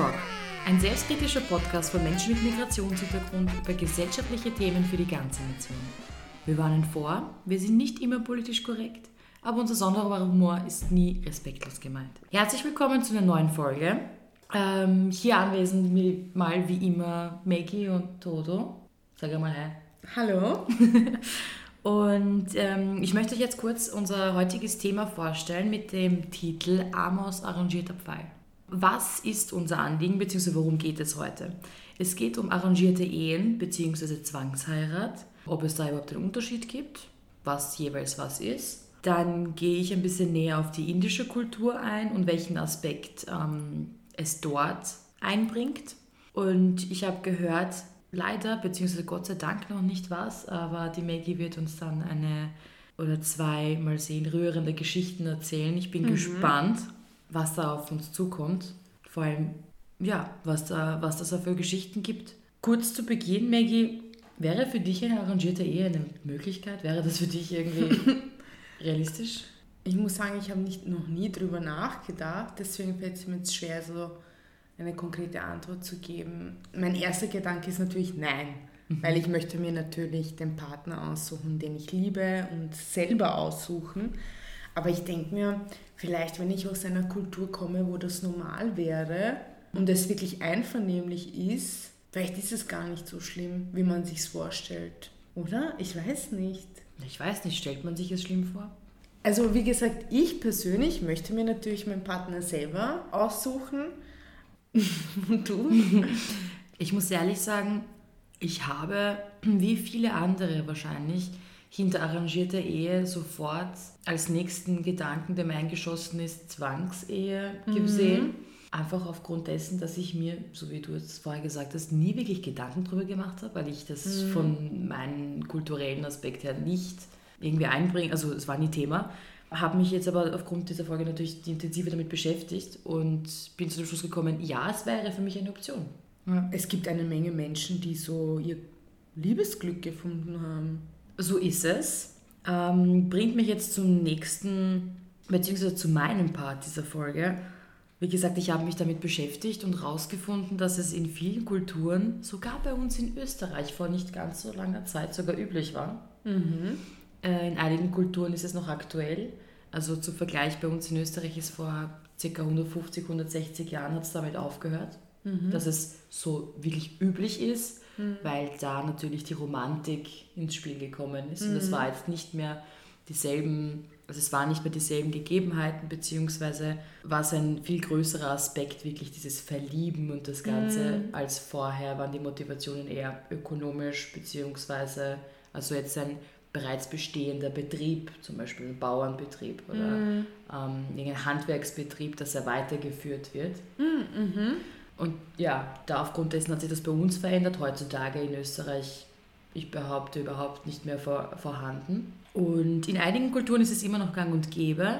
Talk, ein selbstkritischer Podcast von Menschen mit Migrationshintergrund über gesellschaftliche Themen für die ganze Nation. Wir warnen vor, wir sind nicht immer politisch korrekt, aber unser sonderbarer Humor ist nie respektlos gemeint. Herzlich willkommen zu einer neuen Folge. Ähm, hier anwesend mal wie immer Maggie und Toto. Sag einmal Hi. Hallo. Und ähm, ich möchte euch jetzt kurz unser heutiges Thema vorstellen mit dem Titel Amos arrangierter Pfeil. Was ist unser Anliegen bzw. worum geht es heute? Es geht um arrangierte Ehen bzw. Zwangsheirat, ob es da überhaupt einen Unterschied gibt, was jeweils was ist. Dann gehe ich ein bisschen näher auf die indische Kultur ein und welchen Aspekt ähm, es dort einbringt. Und ich habe gehört, leider, beziehungsweise Gott sei Dank noch nicht was, aber die Maggie wird uns dann eine oder zwei, mal sehen, rührende Geschichten erzählen. Ich bin mhm. gespannt, was da auf uns zukommt. Vor allem, ja, was da, was das da für Geschichten gibt. Kurz zu Beginn, Maggie, wäre für dich eine arrangierte Ehe eine Möglichkeit? Wäre das für dich irgendwie realistisch? Ich muss sagen, ich habe nicht, noch nie drüber nachgedacht, deswegen fällt es mir jetzt schwer, so eine konkrete Antwort zu geben. Mein erster Gedanke ist natürlich nein, mhm. weil ich möchte mir natürlich den Partner aussuchen, den ich liebe und selber aussuchen. Aber ich denke mir, vielleicht wenn ich aus einer Kultur komme, wo das normal wäre und es wirklich einvernehmlich ist, vielleicht ist es gar nicht so schlimm, wie man sich vorstellt. Oder? Ich weiß nicht. Ich weiß nicht, stellt man sich es schlimm vor? Also wie gesagt, ich persönlich möchte mir natürlich meinen Partner selber aussuchen Und du? Ich muss ehrlich sagen, ich habe, wie viele andere wahrscheinlich, hinter arrangierter Ehe sofort als nächsten Gedanken, der mir eingeschossen ist, Zwangsehe gesehen. Mhm. Einfach aufgrund dessen, dass ich mir, so wie du es vorher gesagt hast, nie wirklich Gedanken darüber gemacht habe, weil ich das mhm. von meinem kulturellen Aspekt her nicht irgendwie einbringe. Also es war nie Thema. Habe mich jetzt aber aufgrund dieser Folge natürlich intensiver damit beschäftigt und bin zu dem Schluss gekommen, ja, es wäre für mich eine Option. Ja. Es gibt eine Menge Menschen, die so ihr Liebesglück gefunden haben. So ist es. Ähm, bringt mich jetzt zum nächsten, beziehungsweise zu meinem Part dieser Folge. Wie gesagt, ich habe mich damit beschäftigt und herausgefunden, dass es in vielen Kulturen, sogar bei uns in Österreich vor nicht ganz so langer Zeit sogar üblich war. Mhm. Äh, in einigen Kulturen ist es noch aktuell. Also zum Vergleich bei uns in Österreich ist vor ca. 150, 160 Jahren hat es damit aufgehört, mhm. dass es so wirklich üblich ist, mhm. weil da natürlich die Romantik ins Spiel gekommen ist. Mhm. Und es war jetzt nicht mehr dieselben, also es waren nicht mehr dieselben Gegebenheiten, beziehungsweise war es ein viel größerer Aspekt, wirklich dieses Verlieben und das Ganze, mhm. als vorher waren die Motivationen eher ökonomisch, beziehungsweise also jetzt ein bereits bestehender Betrieb, zum Beispiel ein Bauernbetrieb oder mhm. ähm, ein Handwerksbetrieb, dass er weitergeführt wird. Mhm. Und ja, da aufgrund dessen hat sich das bei uns verändert. Heutzutage in Österreich, ich behaupte, überhaupt nicht mehr vor, vorhanden. Und in einigen Kulturen ist es immer noch gang und gäbe.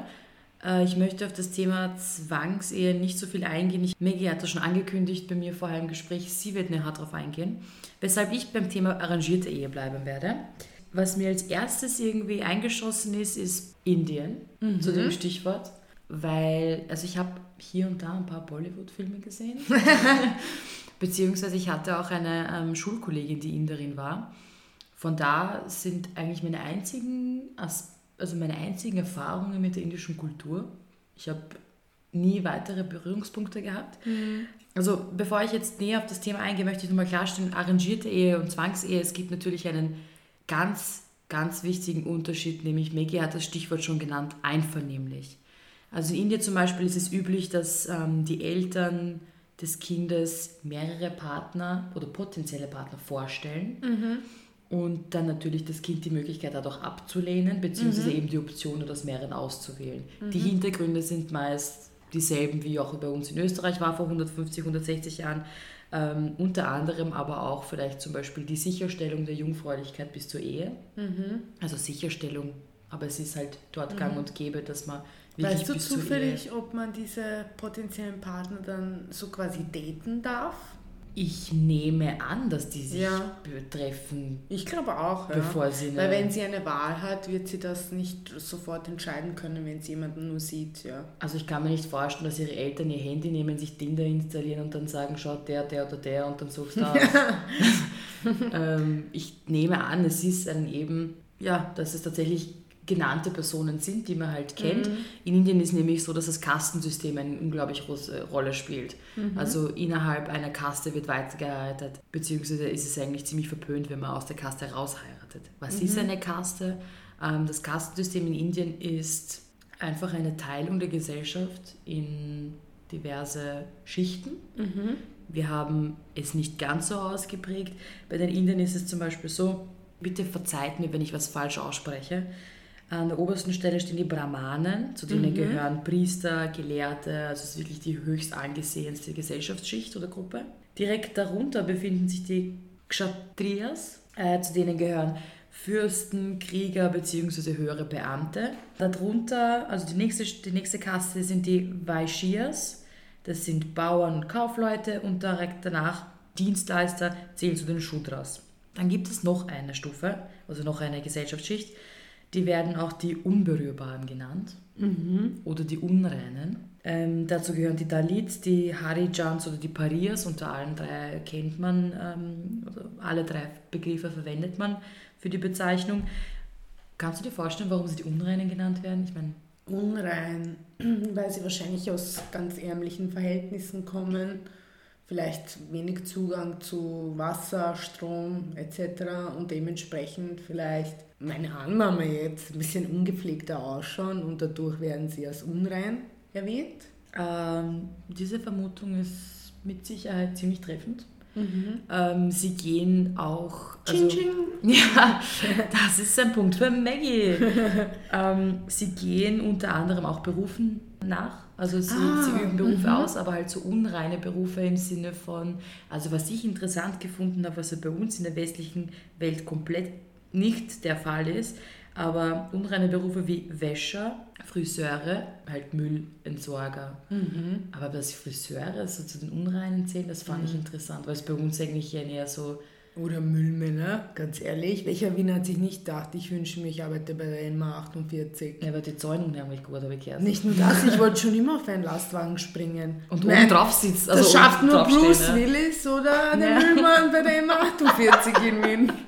Äh, ich möchte auf das Thema Zwangsehe nicht so viel eingehen. Ich, Maggie hat das schon angekündigt bei mir vorher im Gespräch. Sie wird näher darauf eingehen. Weshalb ich beim Thema arrangierte Ehe bleiben werde. Was mir als erstes irgendwie eingeschossen ist, ist Indien, mhm. zu dem Stichwort. Weil, also ich habe hier und da ein paar Bollywood-Filme gesehen. Beziehungsweise ich hatte auch eine ähm, Schulkollegin, die Inderin war. Von da sind eigentlich meine einzigen, also meine einzigen Erfahrungen mit der indischen Kultur. Ich habe nie weitere Berührungspunkte gehabt. Mhm. Also bevor ich jetzt näher auf das Thema eingehe, möchte ich nochmal klarstellen, arrangierte Ehe und Zwangsehe, es gibt natürlich einen ganz, ganz wichtigen Unterschied, nämlich Maggie hat das Stichwort schon genannt, einvernehmlich. Also in Indien zum Beispiel ist es üblich, dass ähm, die Eltern des Kindes mehrere Partner oder potenzielle Partner vorstellen mhm. und dann natürlich das Kind die Möglichkeit hat, auch abzulehnen, beziehungsweise mhm. eben die Option, das mehreren auszuwählen. Mhm. Die Hintergründe sind meist dieselben, wie auch bei uns in Österreich war vor 150, 160 Jahren. Ähm, unter anderem aber auch vielleicht zum Beispiel die Sicherstellung der Jungfräulichkeit bis zur Ehe. Mhm. Also Sicherstellung, aber es ist halt dort mhm. gang und gäbe, dass man Weißt du zufällig, ob man diese potenziellen Partner dann so quasi daten darf? Ich nehme an, dass die sich Ja. treffen, Ich glaube auch, ja. bevor sie eine... Weil wenn sie eine Wahl hat, wird sie das nicht sofort entscheiden können, wenn sie jemanden nur sieht, ja. Also ich kann mir nicht vorstellen, dass ihre Eltern ihr Handy nehmen, sich Tinder installieren und dann sagen, schaut der, der oder der und dann suchst du aus. ähm, ich nehme an, es ist dann eben, ja, dass es tatsächlich genannte Personen sind, die man halt kennt. In Indien ist nämlich so, dass das Kastensystem eine unglaublich große Rolle spielt. Also innerhalb einer Kaste wird weitergeheiratet, beziehungsweise ist es eigentlich ziemlich verpönt, wenn man aus der Kaste heraus heiratet. Was ist eine Kaste? Ähm, das Kastensystem in Indien ist einfach eine Teilung der Gesellschaft in diverse Schichten. Wir haben es nicht ganz so ausgeprägt. Bei den Indern ist es zum Beispiel so, bitte verzeiht mir, wenn ich was falsch ausspreche. An der obersten Stelle stehen die Brahmanen, zu denen gehören Priester, Gelehrte, also es ist wirklich die höchst angesehenste Gesellschaftsschicht oder Gruppe. Direkt darunter befinden sich die Kshatriyas, äh, zu denen gehören Fürsten, Krieger bzw. höhere Beamte. Darunter, also die nächste, die nächste Kaste sind die Vaishyas, das sind Bauern und Kaufleute und direkt danach Dienstleister zählen zu den Shudras. Dann gibt es noch eine Stufe, also noch eine Gesellschaftsschicht, die werden auch die Unberührbaren genannt oder die Unreinen. Ähm, dazu gehören die Dalits, die Harijans oder die Parias. Unter allen drei kennt man, ähm, also alle drei Begriffe verwendet man für die Bezeichnung. Kannst du dir vorstellen, warum sie die Unreinen genannt werden? Ich meine, Unrein, weil sie wahrscheinlich aus ganz ärmlichen Verhältnissen kommen, vielleicht wenig Zugang zu Wasser, Strom etc. und dementsprechend vielleicht meine Annahme jetzt ein bisschen ungepflegter ausschauen und dadurch werden sie als unrein erwähnt. ähm, diese Vermutung ist mit Sicherheit ziemlich treffend. Ähm, sie gehen auch. Also, Ching, ching. Ja, das ist ein Punkt für Maggie. ähm, sie gehen unter anderem auch Berufen nach. Also sie, Ah, sie üben Berufe aus, aber halt so unreine Berufe im Sinne von, also was ich interessant gefunden habe, was ja bei uns in der westlichen Welt komplett nicht der Fall ist, aber unreine Berufe wie Wäscher, Friseure, halt Müllentsorger. Aber dass Friseure so zu den Unreinen zählen, das fand ich interessant, weil es bei uns eigentlich ja eher so Oder Müllmänner, ganz ehrlich. Welcher Wiener hat sich nicht gedacht, ich wünsche mir, ich arbeite bei der NMA 48? Ja, aber die Zäunung nämlich gut, habe ich. Nicht nur das, ich wollte schon immer auf einen Lastwagen springen. Und oben drauf sitzt. Also das schafft nur Bruce ja. Willis oder der Ja. Müllmann bei der M48 in Wien.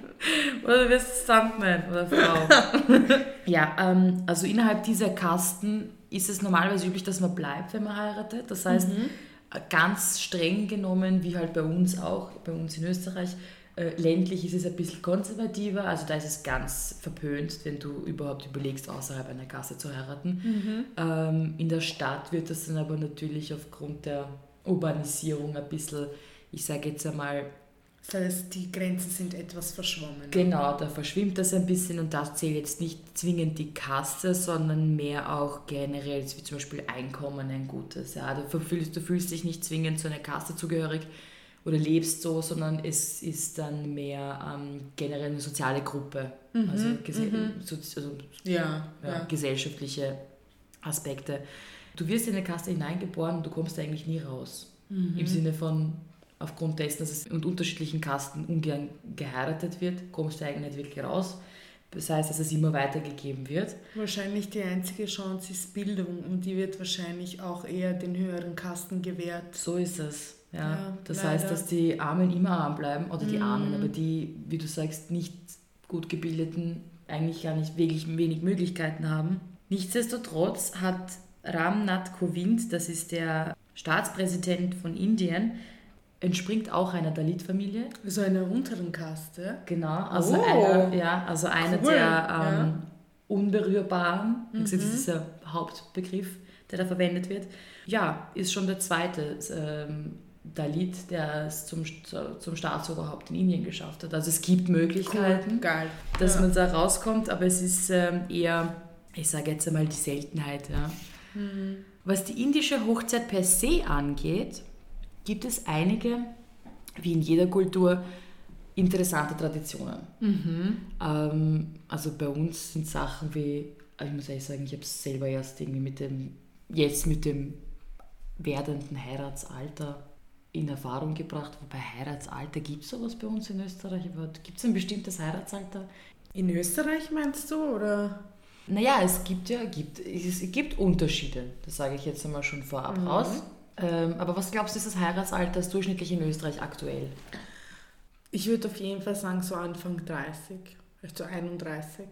Oder du wirst Stuntman oder Frau. ja, ähm, also innerhalb dieser Kasten ist es normalerweise üblich, dass man bleibt, wenn man heiratet. Das heißt, äh, ganz streng genommen, wie halt bei uns auch, bei uns in Österreich, ländlich ist es ein bisschen konservativer. Also da ist es ganz verpönt, wenn du überhaupt überlegst, außerhalb einer Kasse zu heiraten. Ähm, in der Stadt wird das dann aber natürlich aufgrund der Urbanisierung ein bisschen, ich sage jetzt einmal, Das heißt, die Grenzen sind etwas verschwommen. Genau, da verschwimmt das ein bisschen und das zählt jetzt nicht zwingend die Kaste, sondern mehr auch generell, wie zum Beispiel Einkommen ein gutes. Ja, du, fühlst, du fühlst dich nicht zwingend zu einer Kaste zugehörig oder lebst so, sondern es ist dann mehr ähm, generell eine soziale Gruppe, also, gese so, also Ja, ja, ja. gesellschaftliche Aspekte. Du wirst in eine Kaste hineingeboren und du kommst eigentlich nie raus. Im Sinne von, aufgrund dessen, dass es in unterschiedlichen Kasten ungern geheiratet wird, kommst du eigentlich nicht wirklich raus. Das heißt, dass es immer weitergegeben wird. Wahrscheinlich die einzige Chance ist Bildung und die wird wahrscheinlich auch eher den höheren Kasten gewährt. So ist es. Ja. Ja, das leider. heißt, dass die Armen immer arm bleiben, oder die Armen, aber die, wie du sagst, nicht gut gebildeten eigentlich gar nicht wirklich wenig Möglichkeiten haben. Nichtsdestotrotz hat Ram Nath Kovind, das ist der Staatspräsident von Indien, entspringt auch einer Dalit-Familie. So einer unteren Kaste. Genau, also Oh. einer, ja, also einer Cool, der ja. ähm, Unberührbaren, wie gesagt, das ist der Hauptbegriff, der da verwendet wird. Ja, ist schon der zweite ähm, Dalit, der es zum, zum Staatsoberhaupt in Indien geschafft hat. Also es gibt Möglichkeiten, Geil. dass ja. man da rauskommt, aber es ist ähm, eher, ich sage jetzt einmal, die Seltenheit. Ja. Was die indische Hochzeit per se angeht, gibt es einige, wie in jeder Kultur, interessante Traditionen. Ähm, also bei uns sind Sachen wie, also ich muss ehrlich sagen, ich habe es selber erst irgendwie mit dem, jetzt mit dem werdenden Heiratsalter in Erfahrung gebracht, wobei Heiratsalter, gibt es sowas bei uns in Österreich? Gibt es ein bestimmtes Heiratsalter? In Österreich meinst du, oder? Naja, es gibt ja gibt, es gibt Unterschiede, das sage ich jetzt einmal schon vorab mhm. raus. Ähm, aber was glaubst du, ist das Heiratsalter das durchschnittlich in Österreich aktuell? Ich würde auf jeden Fall sagen, so Anfang 30, vielleicht so 31.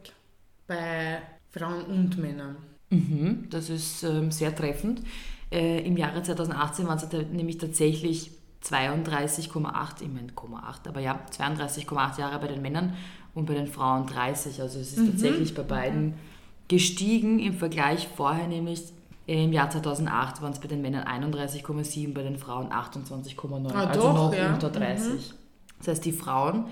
Bei Frauen und Männern. Mhm, das ist ähm, sehr treffend. Äh, Im Jahre 2018 waren es nämlich tatsächlich 32,8, ich meine 8, aber ja, 32,8 Jahre bei den Männern und bei den Frauen 30. Also es ist mhm. tatsächlich bei beiden gestiegen im Vergleich vorher nämlich äh, im Jahr 2008 waren es bei den Männern 31,7, bei den Frauen 28,9, ah, also doch, noch ja. unter 30. Mhm. Das heißt, die Frauen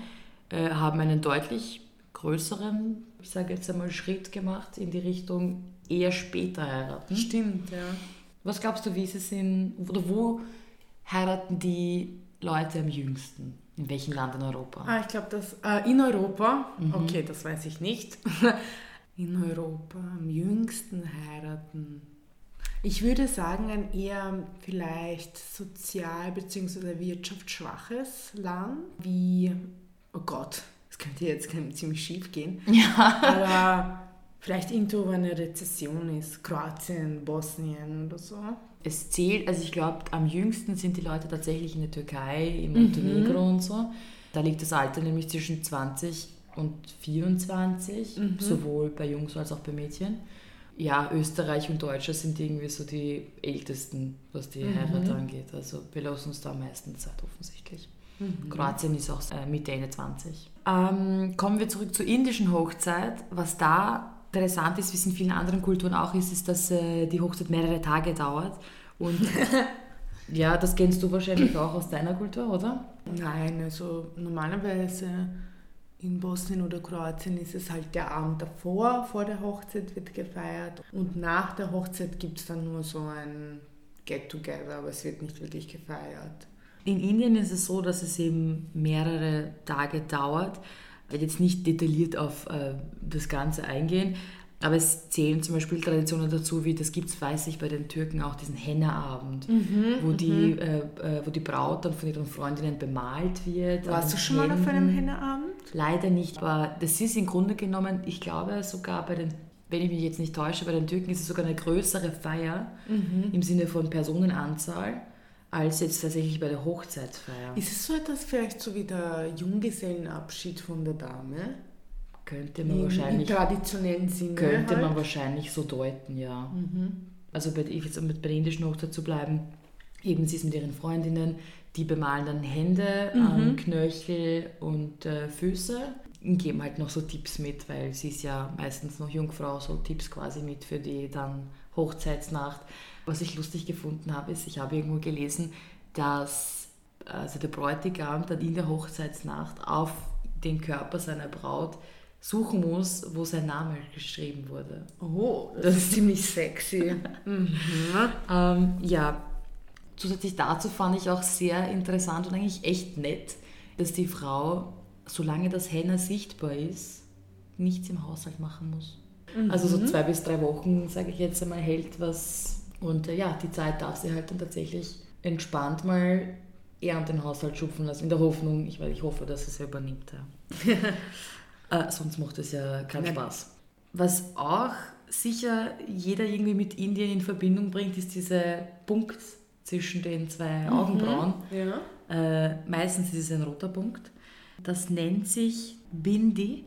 äh, haben einen deutlich größeren, ich sage jetzt einmal, Schritt gemacht in die Richtung eher später heiraten. Stimmt, ja. Was glaubst du, wie ist es in, oder wo heiraten die Leute am jüngsten? In welchem Land in Europa? Ah, ich glaube, das äh, in Europa. Mhm. Okay, das weiß ich nicht. in Europa am jüngsten heiraten. Ich würde sagen, ein eher vielleicht sozial- bzw. wirtschaftsschwaches Land wie, oh Gott, das könnte jetzt ziemlich schief gehen. Ja. Aber vielleicht irgendwo, wo eine Rezession ist, Kroatien, Bosnien oder so. Es zählt, also ich glaube, am jüngsten sind die Leute tatsächlich in der Türkei, in Montenegro mhm. und so. Da liegt das Alter nämlich zwischen 20 und 24, mhm. sowohl bei Jungs als auch bei Mädchen. Ja, Österreich und Deutschland sind irgendwie so die ältesten, was die mhm. Heirat angeht. Also wir lassen uns da am meisten Zeit offensichtlich. Mhm. Kroatien ist auch äh, Mitte, Ende 20. Ähm, kommen wir zurück zur indischen Hochzeit. Was da interessant ist, wie es in vielen anderen Kulturen auch ist, ist, dass äh, die Hochzeit mehrere Tage dauert. Und ja, das kennst du wahrscheinlich auch aus deiner Kultur, oder? Nein, also normalerweise in Bosnien oder Kroatien ist es halt der Abend davor, vor der Hochzeit wird gefeiert und nach der Hochzeit gibt es dann nur so ein Get-Together, aber es wird nicht wirklich gefeiert. In Indien ist es so, dass es eben mehrere Tage dauert. Werde jetzt nicht detailliert auf äh, das Ganze eingehen, aber es zählen zum Beispiel Traditionen dazu, wie das gibt es, weiß ich, bei den Türken auch diesen Henna-Abend, mhm, wo, die, mhm. äh, äh, wo die Braut dann von ihren Freundinnen bemalt wird. Warst du schon mal auf einem Henna-Abend? Leider nicht, aber das ist im Grunde genommen, ich glaube sogar bei den, wenn ich mich jetzt nicht täusche, bei den Türken ist es sogar eine größere Feier mhm. im Sinne von Personenanzahl als jetzt tatsächlich bei der Hochzeitsfeier. Ist es so etwas vielleicht so wie der Junggesellenabschied von der Dame? Könnte man Im, wahrscheinlich. Im traditionellen Sinne. Könnte halt. man wahrscheinlich so deuten, ja. Mhm. Also bei, ich jetzt mit bei der indischen Hochzeit zu bleiben, eben sie ist mit ihren Freundinnen, die bemalen dann Hände, mhm. ähm, Knöchel und äh, Füße und geben halt noch so Tipps mit, weil sie ist ja meistens noch Jungfrau, so Tipps quasi mit für die dann Hochzeitsnacht. Was ich lustig gefunden habe, ist, ich habe irgendwo gelesen, dass also der Bräutigam dann in der Hochzeitsnacht auf den Körper seiner Braut suchen muss, wo sein Name geschrieben wurde. Oh, das, das ist ziemlich sexy. mhm. ähm, ja, zusätzlich dazu fand ich auch sehr interessant und eigentlich echt nett, dass die Frau, solange das Henna sichtbar ist, nichts im Haushalt machen muss. Mhm. Also so zwei bis drei Wochen, sage ich jetzt einmal, hält was und äh, ja, die Zeit darf sie halt dann tatsächlich entspannt mal eher an den Haushalt schupfen lassen, in der Hoffnung, ich, weil ich hoffe, dass es er übernimmt. Ja. äh, sonst macht es ja keinen Nein. Spaß. Was auch sicher jeder irgendwie mit Indien in Verbindung bringt, ist dieser Punkt zwischen den zwei mhm. Augenbrauen. Ja. Äh, meistens ist es ein roter Punkt. Das nennt sich Bindi,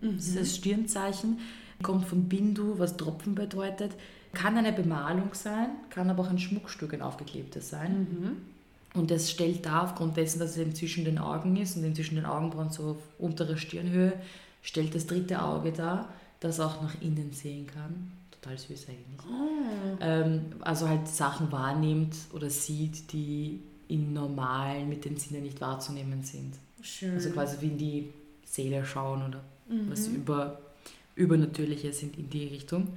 mhm. dieses Stirnzeichen, kommt von Bindu, was Tropfen bedeutet. Kann eine Bemalung sein, kann aber auch ein Schmuckstück, ein aufgeklebtes sein. Mhm. Und das stellt dar, aufgrund dessen, dass es eben zwischen den Augen ist und eben zwischen den Augenbrauen so auf untere Stirnhöhe, stellt das dritte Auge dar, das auch nach innen sehen kann. Total süß eigentlich. Oh. Ähm, also halt Sachen wahrnimmt oder sieht, die in normalen mit den Sinnen nicht wahrzunehmen sind. Schön. Also quasi wie in die Seele schauen oder mhm. was über, Übernatürliches in, in die Richtung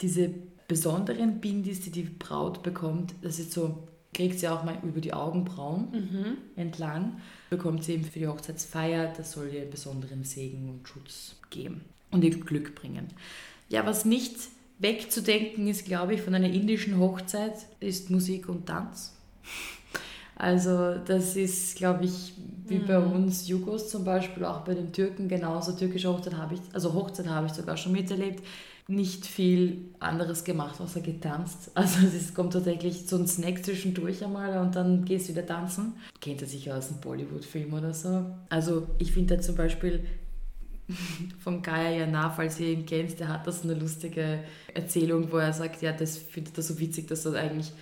diese besonderen Bindis, die die Braut bekommt, das ist so, kriegt sie auch mal über die Augenbrauen mhm. entlang, bekommt sie eben für die Hochzeitsfeier, das soll ihr besonderen Segen und Schutz geben und ihr Glück bringen. Ja, was nicht wegzudenken ist, glaube ich, von einer indischen Hochzeit, ist Musik und Tanz. Also das ist, glaube ich, wie mhm. bei uns Jugos zum Beispiel, auch bei den Türken genauso. Türkische Hochzeit habe ich, also Hochzeit habe ich sogar schon miterlebt. Nicht viel anderes gemacht, außer getanzt. Also es kommt tatsächlich so ein Snack zwischendurch einmal und dann gehst du wieder tanzen. Kennt ihr sicher aus einem Bollywood-Film oder so. Also ich finde da zum Beispiel von Gaia Jana, falls ihr ihn kennt, der hat das eine lustige Erzählung, wo er sagt, ja, das findet er so witzig, dass das eigentlich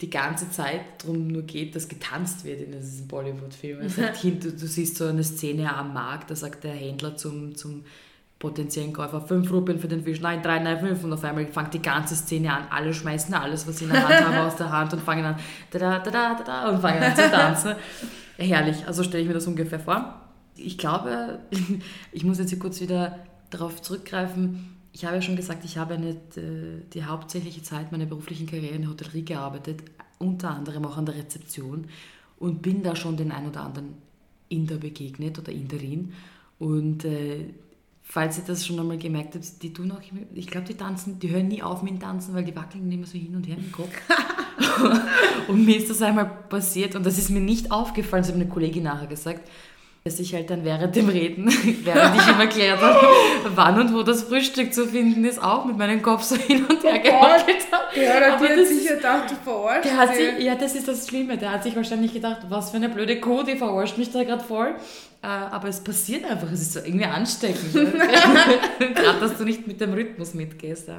die ganze Zeit darum nur geht, dass getanzt wird in diesem Bollywood-Film. Er sagt, du, du siehst so eine Szene am Markt, da sagt der Händler zum, zum potenziellen Käufer, fünf Rupien für den Fisch, nein, drei, nein, fünf. Und auf einmal fängt die ganze Szene an. Alle schmeißen alles, was sie in der Hand haben, aus der Hand und fangen an, da, da, da, da, da, und fangen an zu tanzen. Herrlich, also stelle ich mir das ungefähr vor. Ich glaube, ich muss jetzt hier kurz wieder darauf zurückgreifen. Ich habe ja schon gesagt, ich habe eine, die hauptsächliche Zeit meiner beruflichen Karriere in der Hotellerie gearbeitet, unter anderem auch an der Rezeption und bin da schon den ein oder anderen Inder begegnet oder Inderin. Und äh, falls ihr das schon einmal gemerkt habt, die tun auch, ich glaube, die tanzen, die hören nie auf mit dem Tanzen, weil die wackeln immer so hin und her im Kopf. und mir ist das einmal passiert und das ist mir nicht aufgefallen, das hat eine Kollegin nachher gesagt dass ich halt dann während dem Reden, während ich ihm erklärt habe, wann und wo das Frühstück zu finden ist, auch mit meinem Kopf so hin und her oh gewackelt habe. Ja, der hat sich sicher gedacht, du verarschst der hat sich, Ja, das ist das Schlimme. Der hat sich wahrscheinlich gedacht, was für eine blöde Kuh, die verarscht mich da gerade voll. Äh, aber es passiert einfach, es ist so irgendwie ansteckend. gerade, dass du nicht mit dem Rhythmus mitgehst.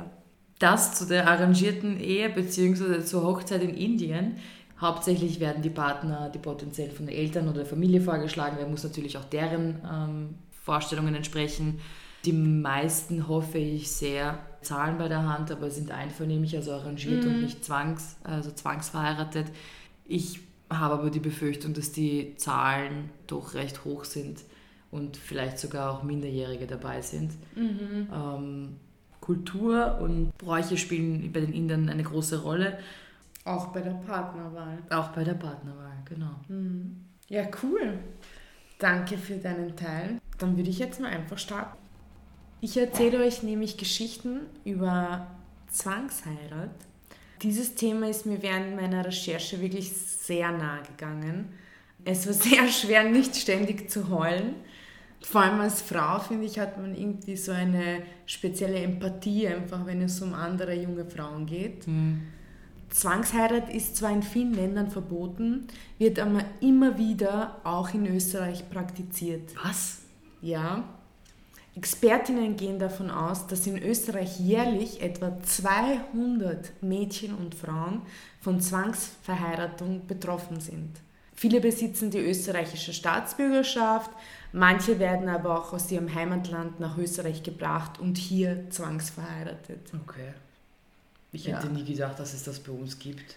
Das zu der arrangierten Ehe bzw. zur Hochzeit in Indien Hauptsächlich werden die Partner, die potenziell von den Eltern oder der Familie vorgeschlagen werden, muss natürlich auch deren ähm, Vorstellungen entsprechen. Die meisten, hoffe ich sehr, zahlen bei der Hand, aber sind einvernehmlich, also arrangiert mhm. und nicht zwangs, also zwangsverheiratet. Ich habe aber die Befürchtung, dass die Zahlen doch recht hoch sind und vielleicht sogar auch Minderjährige dabei sind. Mhm. Ähm, Kultur und Bräuche spielen bei den Indern eine große Rolle. Auch bei der Partnerwahl. Auch bei der Partnerwahl, genau. Mhm. Ja, cool. Danke für deinen Teil. Dann würde ich jetzt mal einfach starten. Ich erzähle euch nämlich Geschichten über Zwangsheirat. Dieses Thema ist mir während meiner Recherche wirklich sehr nahe gegangen. Es war sehr schwer, nicht ständig zu heulen. Vor allem als Frau, finde ich, hat man irgendwie so eine spezielle Empathie, einfach wenn es um andere junge Frauen geht. Mhm. Zwangsheirat ist zwar in vielen Ländern verboten, wird aber immer wieder auch in Österreich praktiziert. Was? Ja. Expertinnen gehen davon aus, dass in Österreich jährlich etwa 200 Mädchen und Frauen von Zwangsverheiratung betroffen sind. Viele besitzen die österreichische Staatsbürgerschaft, manche werden aber auch aus ihrem Heimatland nach Österreich gebracht und hier zwangsverheiratet. Okay. Ich hätte ja. nie gedacht, dass es das bei uns gibt.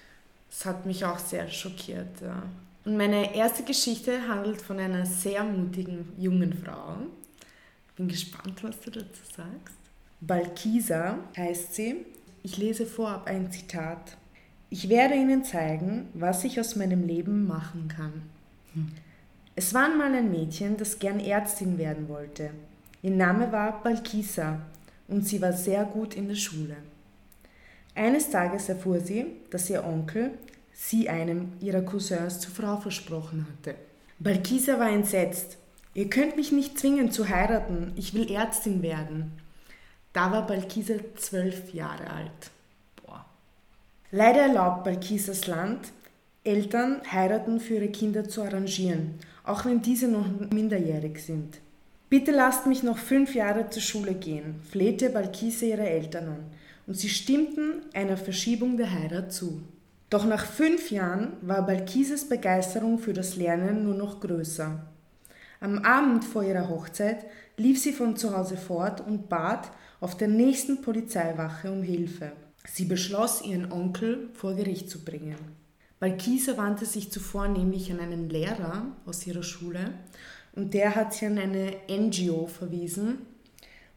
Das hat mich auch sehr schockiert. Ja. Und meine erste Geschichte handelt von einer sehr mutigen jungen Frau. Bin gespannt, was du dazu sagst. Balkisa heißt sie. Ich lese vorab ein Zitat. Ich werde Ihnen zeigen, was ich aus meinem Leben machen kann. Hm. Es war einmal ein Mädchen, das gern Ärztin werden wollte. Ihr Name war Balkisa und sie war sehr gut in der Schule. Eines Tages erfuhr sie, dass ihr Onkel sie einem ihrer Cousins zur Frau versprochen hatte. Balkisa war entsetzt. Ihr könnt mich nicht zwingen zu heiraten, ich will Ärztin werden. Da war Balkisa zwölf Jahre alt. Boah. Leider erlaubt Balkisas Land, Eltern heiraten für ihre Kinder zu arrangieren, auch wenn diese noch minderjährig sind. Bitte lasst mich noch fünf Jahre zur Schule gehen, flehte Balkisa ihre Eltern an und sie stimmten einer Verschiebung der Heirat zu. Doch nach fünf Jahren war Balkises Begeisterung für das Lernen nur noch größer. Am Abend vor ihrer Hochzeit lief sie von zu Hause fort und bat auf der nächsten Polizeiwache um Hilfe. Sie beschloss, ihren Onkel vor Gericht zu bringen. Balkisa wandte sich zuvor nämlich an einen Lehrer aus ihrer Schule und der hat sie an eine NGO verwiesen,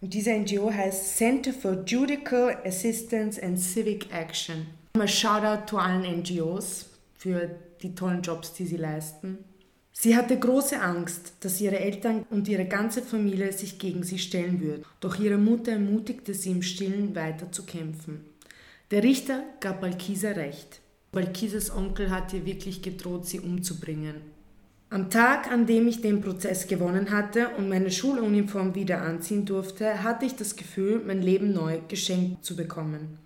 und diese NGO heißt Center for Judicial Assistance and Civic Action. Mal Shoutout zu allen NGOs für die tollen Jobs, die sie leisten. Sie hatte große Angst, dass ihre Eltern und ihre ganze Familie sich gegen sie stellen würden. Doch ihre Mutter ermutigte sie im Stillen weiter zu kämpfen. Der Richter gab Balkisa recht. Balkises Onkel hat ihr wirklich gedroht, sie umzubringen. Am Tag, an dem ich den Prozess gewonnen hatte und meine Schuluniform wieder anziehen durfte, hatte ich das Gefühl, mein Leben neu geschenkt zu bekommen.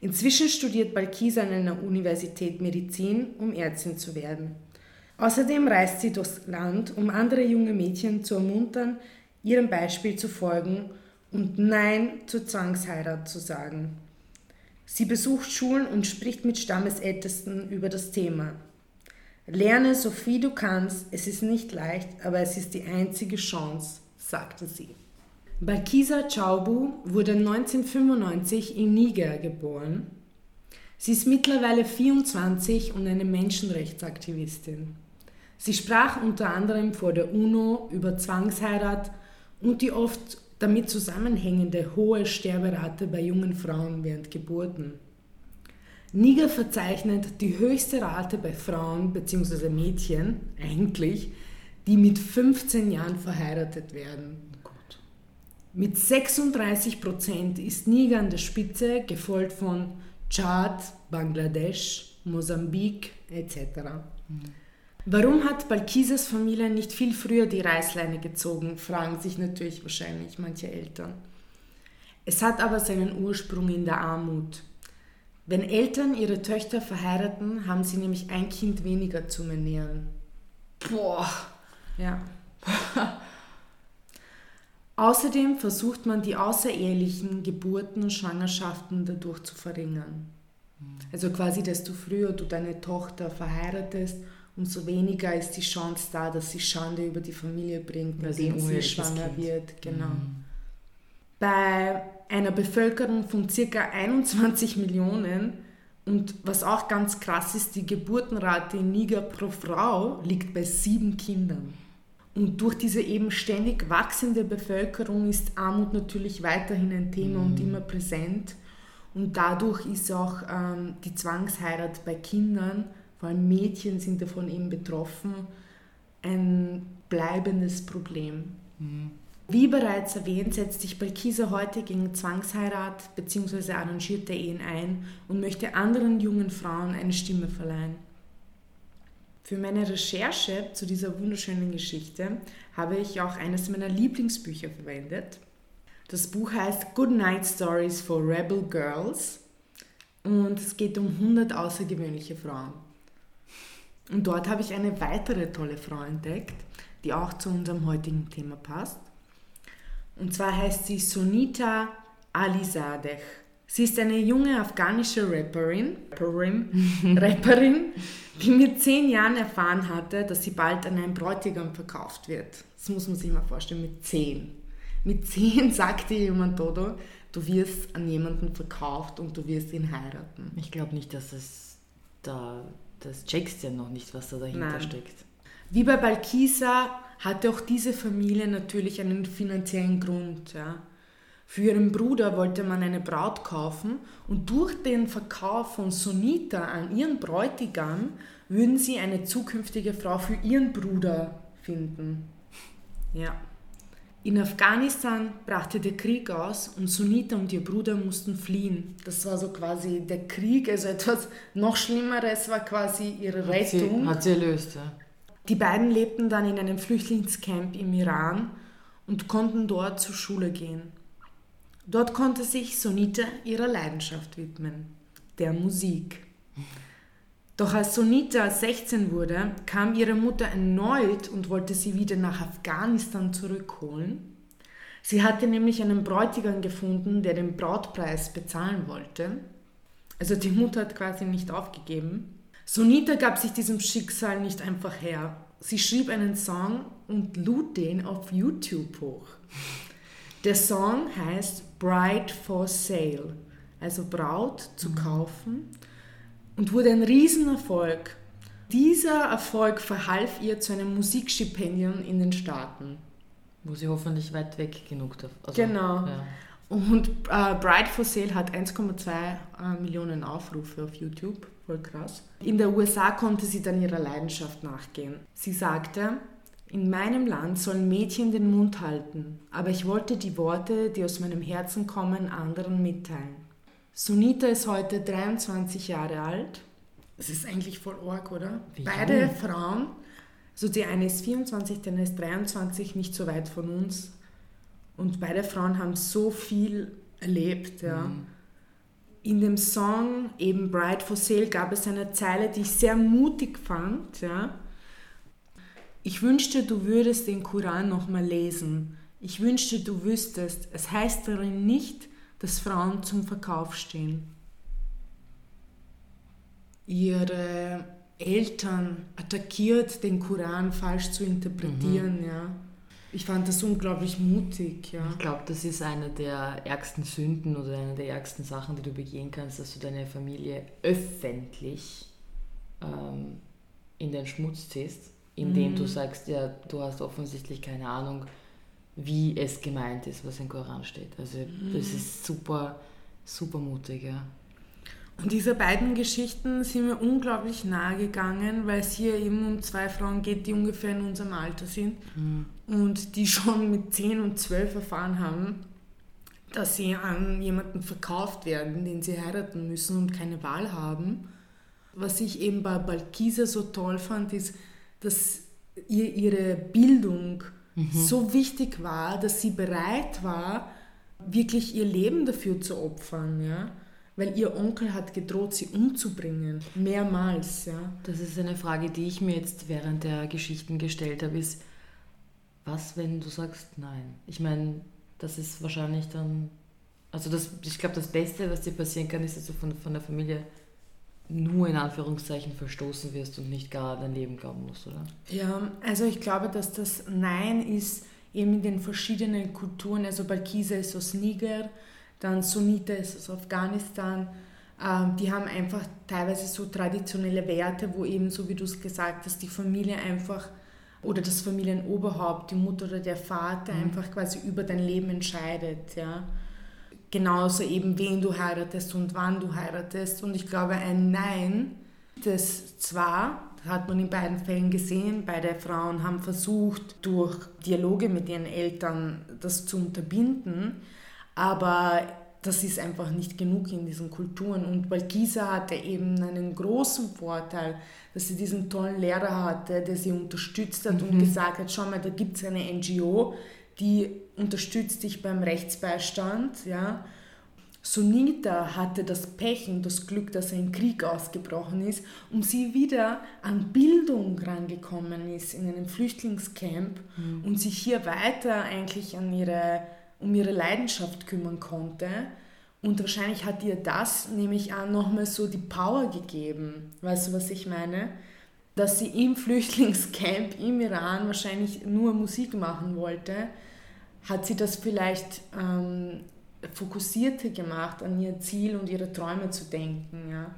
Inzwischen studiert Balkisa an einer Universität Medizin, um Ärztin zu werden. Außerdem reist sie durchs Land, um andere junge Mädchen zu ermuntern, ihrem Beispiel zu folgen und Nein zur Zwangsheirat zu sagen. Sie besucht Schulen und spricht mit Stammesältesten über das Thema. Lerne so viel du kannst, es ist nicht leicht, aber es ist die einzige Chance, sagte sie. Balkisa Chaubu wurde 1995 in Niger geboren. Sie ist mittlerweile 24 und eine Menschenrechtsaktivistin. Sie sprach unter anderem vor der UNO über Zwangsheirat und die oft damit zusammenhängende hohe Sterberate bei jungen Frauen während Geburten. Niger verzeichnet die höchste Rate bei Frauen bzw. Mädchen, eigentlich, die mit 15 Jahren verheiratet werden. Mit 36 Prozent ist Niger an der Spitze, gefolgt von Tschad, Bangladesch, Mosambik etc. Mhm. Warum hat Balkisas Familie nicht viel früher die Reißleine gezogen, fragen sich natürlich wahrscheinlich manche Eltern. Es hat aber seinen Ursprung in der Armut. Wenn Eltern ihre Töchter verheiraten, haben sie nämlich ein Kind weniger zu ernähren. Boah. Ja. Außerdem versucht man die außerehelichen Geburten und Schwangerschaften dadurch zu verringern. Mhm. Also quasi, desto früher du deine Tochter verheiratest, umso weniger ist die Chance da, dass sie Schande über die Familie bringt, indem sie schwanger kind. wird. Genau. Mhm. Bei einer Bevölkerung von circa 21 Millionen und was auch ganz krass ist, die Geburtenrate in Niger pro Frau liegt bei sieben Kindern. Und durch diese eben ständig wachsende Bevölkerung ist Armut natürlich weiterhin ein Thema mhm. und immer präsent. Und dadurch ist auch ähm, die Zwangsheirat bei Kindern, vor allem Mädchen sind davon eben betroffen, ein bleibendes Problem. Mhm. Wie bereits erwähnt, setzt sich Balkisa heute gegen Zwangsheirat bzw. arrangierte Ehen ein und möchte anderen jungen Frauen eine Stimme verleihen. Für meine Recherche zu dieser wunderschönen Geschichte habe ich auch eines meiner Lieblingsbücher verwendet. Das Buch heißt Good Night Stories for Rebel Girls und es geht um 100 außergewöhnliche Frauen. Und dort habe ich eine weitere tolle Frau entdeckt, die auch zu unserem heutigen Thema passt. Und zwar heißt sie Sunita Alizadeh. Sie ist eine junge afghanische Rapperin, Rapperin, Rapperin, die mit zehn Jahren erfahren hatte, dass sie bald an einen Bräutigam verkauft wird. Das muss man sich mal vorstellen, mit zehn. Mit zehn sagte jemand Dodo, du wirst an jemanden verkauft und du wirst ihn heiraten. Ich glaube nicht, dass es da, das checkst ja noch nicht, was da dahinter Nein. steckt. Wie bei Balkisa hatte auch diese Familie natürlich einen finanziellen Grund. Ja. Für ihren Bruder wollte man eine Braut kaufen und durch den Verkauf von Sunita an ihren Bräutigam würden sie eine zukünftige Frau für ihren Bruder finden. Ja. In Afghanistan brachte der Krieg aus und Sunita und ihr Bruder mussten fliehen. Das war so quasi der Krieg, also etwas noch Schlimmeres war quasi ihre Rettung. Hat sie, hat sie erlöst, ja. Die beiden lebten dann in einem Flüchtlingscamp im Iran und konnten dort zur Schule gehen. Dort konnte sich Sonita ihrer Leidenschaft widmen, der Musik. Doch als Sonita 16 wurde, kam ihre Mutter erneut und wollte sie wieder nach Afghanistan zurückholen. Sie hatte nämlich einen Bräutigam gefunden, der den Brautpreis bezahlen wollte. Also die Mutter hat quasi nicht aufgegeben. Sonita gab sich diesem Schicksal nicht einfach her. Sie schrieb einen Song und lud den auf YouTube hoch. Der Song heißt Bride for Sale, also Braut zu mhm. kaufen, und wurde ein Riesenerfolg. Dieser Erfolg verhalf ihr zu einem Musikstipendium in den Staaten. Wo sie hoffentlich weit weg genug davon. Also, genau. Ja. Und äh, Bride for Sale hat 1,2 äh, Millionen Aufrufe auf YouTube. Voll krass. In der USA konnte sie dann ihrer Leidenschaft nachgehen. Sie sagte, in meinem Land sollen Mädchen den Mund halten, aber ich wollte die Worte, die aus meinem Herzen kommen, anderen mitteilen. Sunita ist heute 23 Jahre alt Das ist eigentlich voll arg, oder? Wie Beide jung? Frauen, also die eine ist 24, die andere ist 23, nicht so weit von uns. Und beide Frauen haben so viel erlebt, ja. Mhm. In dem Song eben Bride for Sale gab es eine Zeile, die ich sehr mutig fand, ja. Ich wünschte, du würdest den Koran nochmal lesen. Ich wünschte, du wüsstest, es heißt darin nicht, dass Frauen zum Verkauf stehen. Ihre Eltern attackiert, den Koran falsch zu interpretieren, ja. Ich fand das unglaublich mutig, ja. Ich glaube, das ist eine der ärgsten Sünden oder eine der ärgsten Sachen, die du begehen kannst, dass du deine Familie öffentlich ähm, in den Schmutz ziehst, indem Mhm. du sagst, ja, du hast offensichtlich keine Ahnung, wie es gemeint ist, was im Koran steht. Also Mhm. das ist super, super mutig, ja. Und diese beiden Geschichten sind mir unglaublich nahe gegangen, weil es hier eben um zwei Frauen geht, die ungefähr in unserem Alter sind und die schon mit 10 und 12 erfahren haben, dass sie an jemanden verkauft werden, den sie heiraten müssen und keine Wahl haben. Was ich eben bei Balkisa so toll fand, ist, dass ihr ihre Bildung so wichtig war, dass sie bereit war, wirklich ihr Leben dafür zu opfern, ja. Weil ihr Onkel hat gedroht, sie umzubringen. Mehrmals, ja. Das ist eine Frage, die ich mir jetzt während der Geschichten gestellt habe, ist, was, wenn du sagst nein? Ich meine, das ist wahrscheinlich dann, also das, ich glaube, das Beste, was dir passieren kann, ist, dass du von, von der Familie nur in Anführungszeichen verstoßen wirst und nicht gar dein Leben glauben musst, oder? Ja, also ich glaube, dass das Nein ist eben in den verschiedenen Kulturen. Also Balkisa ist aus Niger, dann Sunnita ist aus Afghanistan. Ähm, die haben einfach teilweise so traditionelle Werte, wo eben, so wie du es gesagt hast, die Familie einfach oder das Familienoberhaupt, die Mutter oder der Vater einfach quasi über dein Leben entscheidet. Ja. Genauso eben, wen du heiratest und wann du heiratest. Und ich glaube, ein Nein, das zwar, hat man in beiden Fällen gesehen, beide Frauen haben versucht, durch Dialoge mit ihren Eltern das zu unterbinden, aber das ist einfach nicht genug in diesen Kulturen. Und Balkisa hatte eben einen großen Vorteil, dass sie diesen tollen Lehrer hatte, der sie unterstützt hat und gesagt hat, schau mal, da gibt es eine NGO, die unterstützt dich beim Rechtsbeistand. Ja. Sunita hatte das Pech und das Glück, dass ein Krieg ausgebrochen ist und sie wieder an Bildung rangekommen ist in einem Flüchtlingscamp und sich hier weiter eigentlich an ihre, um ihre Leidenschaft kümmern konnte. Und wahrscheinlich hat ihr das, nehme ich an, nochmal so die Power gegeben. Weißt du, was ich meine? Dass sie im Flüchtlingscamp im Iran wahrscheinlich nur Musik machen wollte, hat sie das vielleicht ähm, fokussierter gemacht, an ihr Ziel und ihre Träume zu denken. Ja?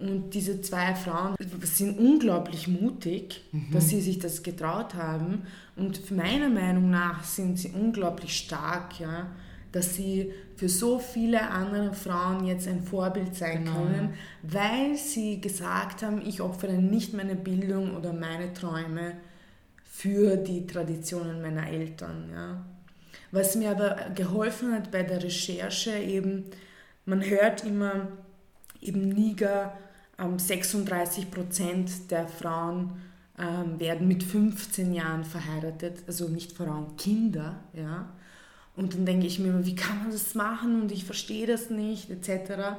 Und diese zwei Frauen sind unglaublich mutig, dass sie sich das getraut haben. Und meiner Meinung nach sind sie unglaublich stark, ja? dass sie für so viele andere Frauen jetzt ein Vorbild sein Genau. können, weil sie gesagt haben, ich opfere nicht meine Bildung oder meine Träume für die Traditionen meiner Eltern. Ja? Was mir aber geholfen hat bei der Recherche eben, man hört immer, eben Niger, 36 Prozent der Frauen ähm, werden mit 15 Jahren verheiratet, also nicht Frauen, Kinder, ja. Und dann denke ich mir immer, wie kann man das machen und ich verstehe das nicht, etc.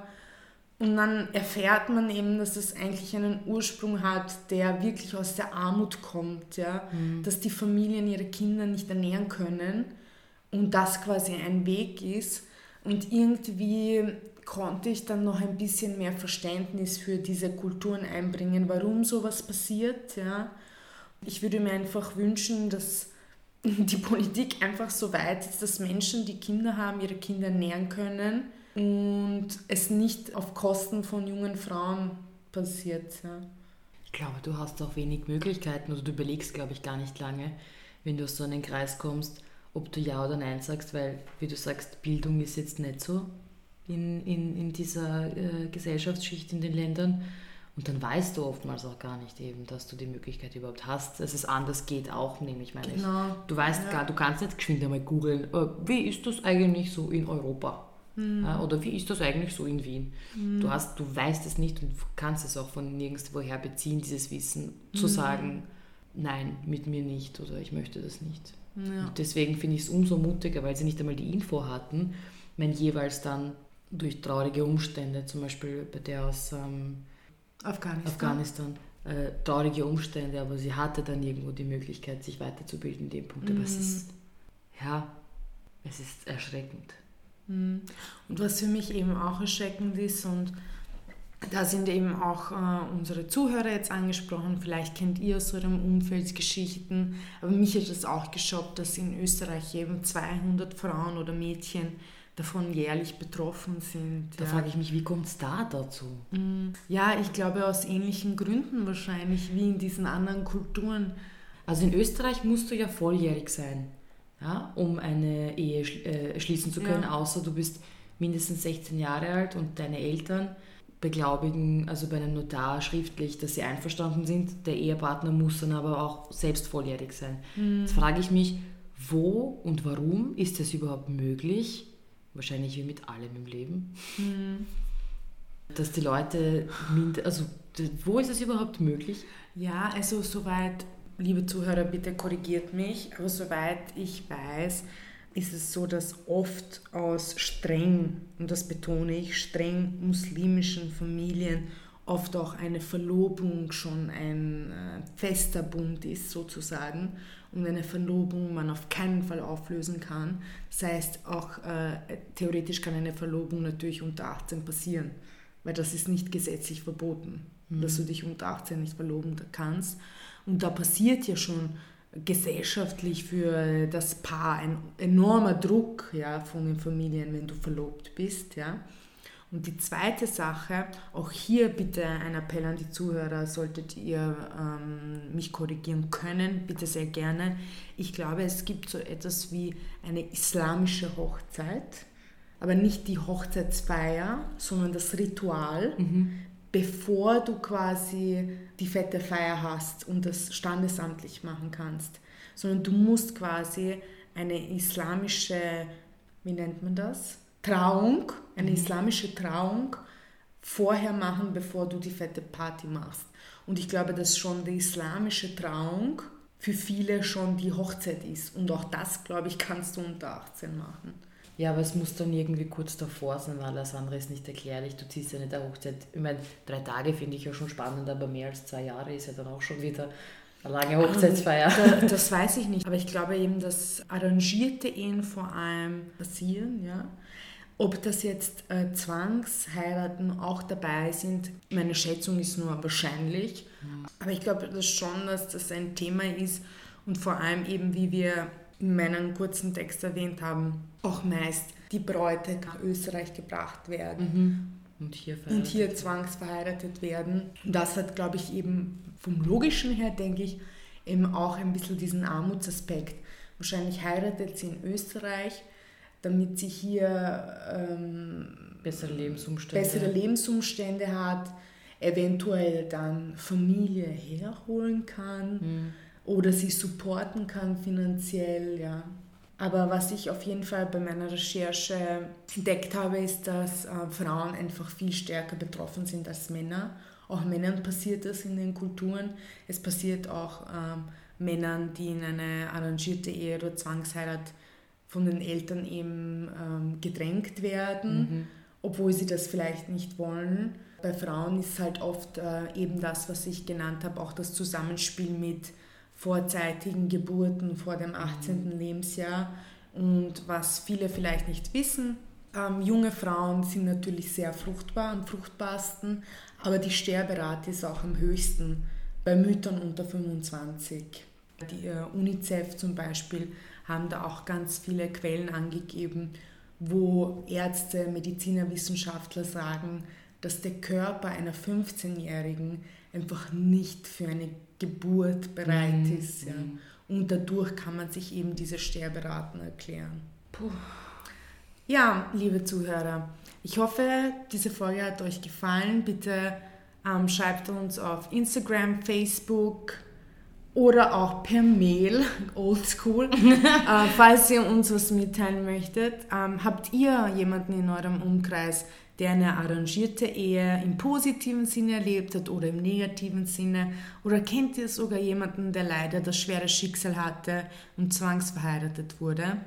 Und dann erfährt man eben, dass es eigentlich einen Ursprung hat, der wirklich aus der Armut kommt, ja. Dass die Familien ihre Kinder nicht ernähren können und das quasi ein Weg ist. Und irgendwie konnte ich dann noch ein bisschen mehr Verständnis für diese Kulturen einbringen, warum sowas passiert. Ja. Ich würde mir einfach wünschen, dass die Politik einfach so weit ist, dass Menschen, die Kinder haben, ihre Kinder ernähren können und es nicht auf Kosten von jungen Frauen passiert. Ja. Ich glaube, du hast auch wenig Möglichkeiten oder du überlegst, glaube ich, gar nicht lange, wenn du aus so einen Kreis kommst, ob du Ja oder Nein sagst, weil, wie du sagst, Bildung ist jetzt nicht so in, in, in dieser äh, Gesellschaftsschicht in den Ländern. Und dann weißt du oftmals auch gar nicht eben, dass du die Möglichkeit überhaupt hast, dass es anders geht auch, nämlich meine Genau. ich. Du weißt Ja. gar, du kannst nicht geschwind einmal googeln, äh, wie ist das eigentlich so in Europa? Mhm. Ja, oder wie ist das eigentlich so in Wien? Mhm. Du, hast, du weißt es nicht und kannst es auch von nirgendwoher beziehen, dieses Wissen, zu mhm. sagen, nein, mit mir nicht oder ich möchte das nicht. Ja. Deswegen finde ich es umso mutiger, weil sie nicht einmal die Info hatten, wenn jeweils dann durch traurige Umstände, zum Beispiel bei der aus ähm, Afghanistan, Afghanistan äh, traurige Umstände, aber sie hatte dann irgendwo die Möglichkeit, sich weiterzubilden in dem Punkt. Aber es mhm. ist, ja, es ist erschreckend. Mhm. Und was für mich eben auch erschreckend ist und da sind eben auch äh, unsere Zuhörer jetzt angesprochen. Vielleicht kennt ihr aus eurem Umfeld Geschichten. Aber mich hat es auch geschockt, dass in Österreich eben 200 Frauen oder Mädchen davon jährlich betroffen sind. Da ja. frage ich mich, wie kommt es da dazu? Mm, ja, ich glaube aus ähnlichen Gründen wahrscheinlich wie in diesen anderen Kulturen. Also in Österreich musst du ja volljährig sein, ja, um eine Ehe äh, schließen zu können, ja. außer du bist mindestens 16 Jahre alt und deine Eltern beglaubigen, also bei einem Notar schriftlich, dass sie einverstanden sind. Der Ehepartner muss dann aber auch selbst volljährig sein. Mhm. Jetzt frage ich mich, wo und warum ist das überhaupt möglich? Wahrscheinlich wie mit allem im Leben. Mhm. Dass die Leute, also wo ist es überhaupt möglich? Ja, also soweit, liebe Zuhörer, bitte korrigiert mich, aber soweit ich weiß, ist es so, dass oft aus streng, und das betone ich, streng muslimischen Familien oft auch eine Verlobung schon ein äh, fester Bund ist sozusagen und eine Verlobung man auf keinen Fall auflösen kann. Das heißt, auch äh, theoretisch kann eine Verlobung natürlich unter 18 passieren, weil das ist nicht gesetzlich verboten, mhm. dass du dich unter 18 nicht verloben kannst. Und da passiert ja schon gesellschaftlich für das Paar ein enormer Druck ja, von den Familien, wenn du verlobt bist. Ja. Und die zweite Sache, auch hier bitte ein Appell an die Zuhörer, solltet ihr ähm, mich korrigieren können, bitte sehr gerne. Ich glaube, es gibt so etwas wie eine islamische Hochzeit, aber nicht die Hochzeitsfeier, sondern das Ritual, mhm bevor du quasi die fette Feier hast und das standesamtlich machen kannst, sondern du musst quasi eine islamische, wie nennt man das? Trauung, eine mhm. islamische Trauung vorher machen, bevor du die fette Party machst. Und ich glaube, dass schon die islamische Trauung für viele schon die Hochzeit ist. Und auch das, glaube ich, kannst du unter 18 machen. Ja, aber es muss dann irgendwie kurz davor sein, weil alles andere ist nicht erklärlich. Du ziehst ja nicht der Hochzeit. Ich meine, drei Tage finde ich ja schon spannend, aber mehr als zwei Jahre ist ja dann auch schon wieder eine lange Hochzeitsfeier. Das, das weiß ich nicht. Aber ich glaube eben, dass arrangierte Ehen vor allem passieren, ja. Ob das jetzt äh, Zwangsheiraten auch dabei sind, meine Schätzung ist nur wahrscheinlich. Mhm. Aber ich glaube das schon, dass das ein Thema ist und vor allem eben, wie wir in meinem kurzen Text erwähnt haben, auch meist die Bräute nach Österreich gebracht werden. Mhm. Und hier, und hier zwangsverheiratet werden. Das hat, glaube ich, eben vom Logischen her, denke ich, eben auch ein bisschen diesen Armutsaspekt. Wahrscheinlich heiratet sie in Österreich, damit sie hier ähm, bessere, Lebensumstände. bessere Lebensumstände hat, eventuell dann Familie herholen kann. Mhm oder sie supporten kann finanziell, ja. Aber was ich auf jeden Fall bei meiner Recherche entdeckt habe, ist, dass äh, Frauen einfach viel stärker betroffen sind als Männer. Auch Männern passiert das in den Kulturen. Es passiert auch ähm, Männern, die in eine arrangierte Ehe oder Zwangsheirat von den Eltern eben ähm, gedrängt werden, mhm. obwohl sie das vielleicht nicht wollen. Bei Frauen ist halt oft äh, eben das, was ich genannt habe, auch das Zusammenspiel mit vorzeitigen Geburten vor dem 18. Mhm. Lebensjahr. Und was viele vielleicht nicht wissen, ähm, junge Frauen sind natürlich sehr fruchtbar, am fruchtbarsten, aber die Sterberate ist auch am höchsten bei Müttern unter 25. Die äh, UNICEF zum Beispiel haben da auch ganz viele Quellen angegeben, wo Ärzte, Mediziner, Wissenschaftler sagen, dass der Körper einer 15-Jährigen einfach nicht für eine Geburt bereit mhm. ist. Ja. Mhm. Und dadurch kann man sich eben diese Sterberaten erklären. Puh. Ja, liebe Zuhörer, ich hoffe, diese Folge hat euch gefallen. Bitte ähm, schreibt uns auf Instagram, Facebook oder auch per Mail, oldschool, äh, falls ihr uns was mitteilen möchtet. Ähm, habt ihr jemanden in eurem Umkreis, der eine arrangierte Ehe im positiven Sinne erlebt hat oder im negativen Sinne? Oder kennt ihr sogar jemanden, der leider das schwere Schicksal hatte und zwangsverheiratet wurde?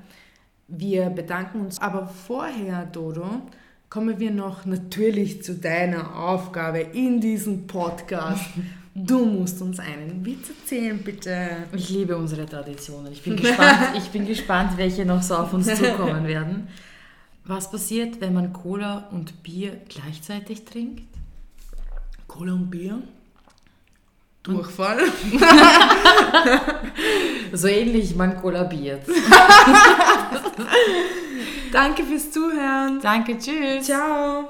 Wir bedanken uns. Aber vorher, Dodo, kommen wir noch natürlich zu deiner Aufgabe in diesem Podcast. Du musst uns einen Witz erzählen, bitte. Ich liebe unsere Traditionen. Ich bin gespannt, ich bin gespannt welche noch so auf uns zukommen werden. Was passiert, wenn man Cola und Bier gleichzeitig trinkt? Cola und Bier? Durchfall? so ähnlich, man kollabiert. Danke fürs Zuhören. Danke, tschüss. Ciao.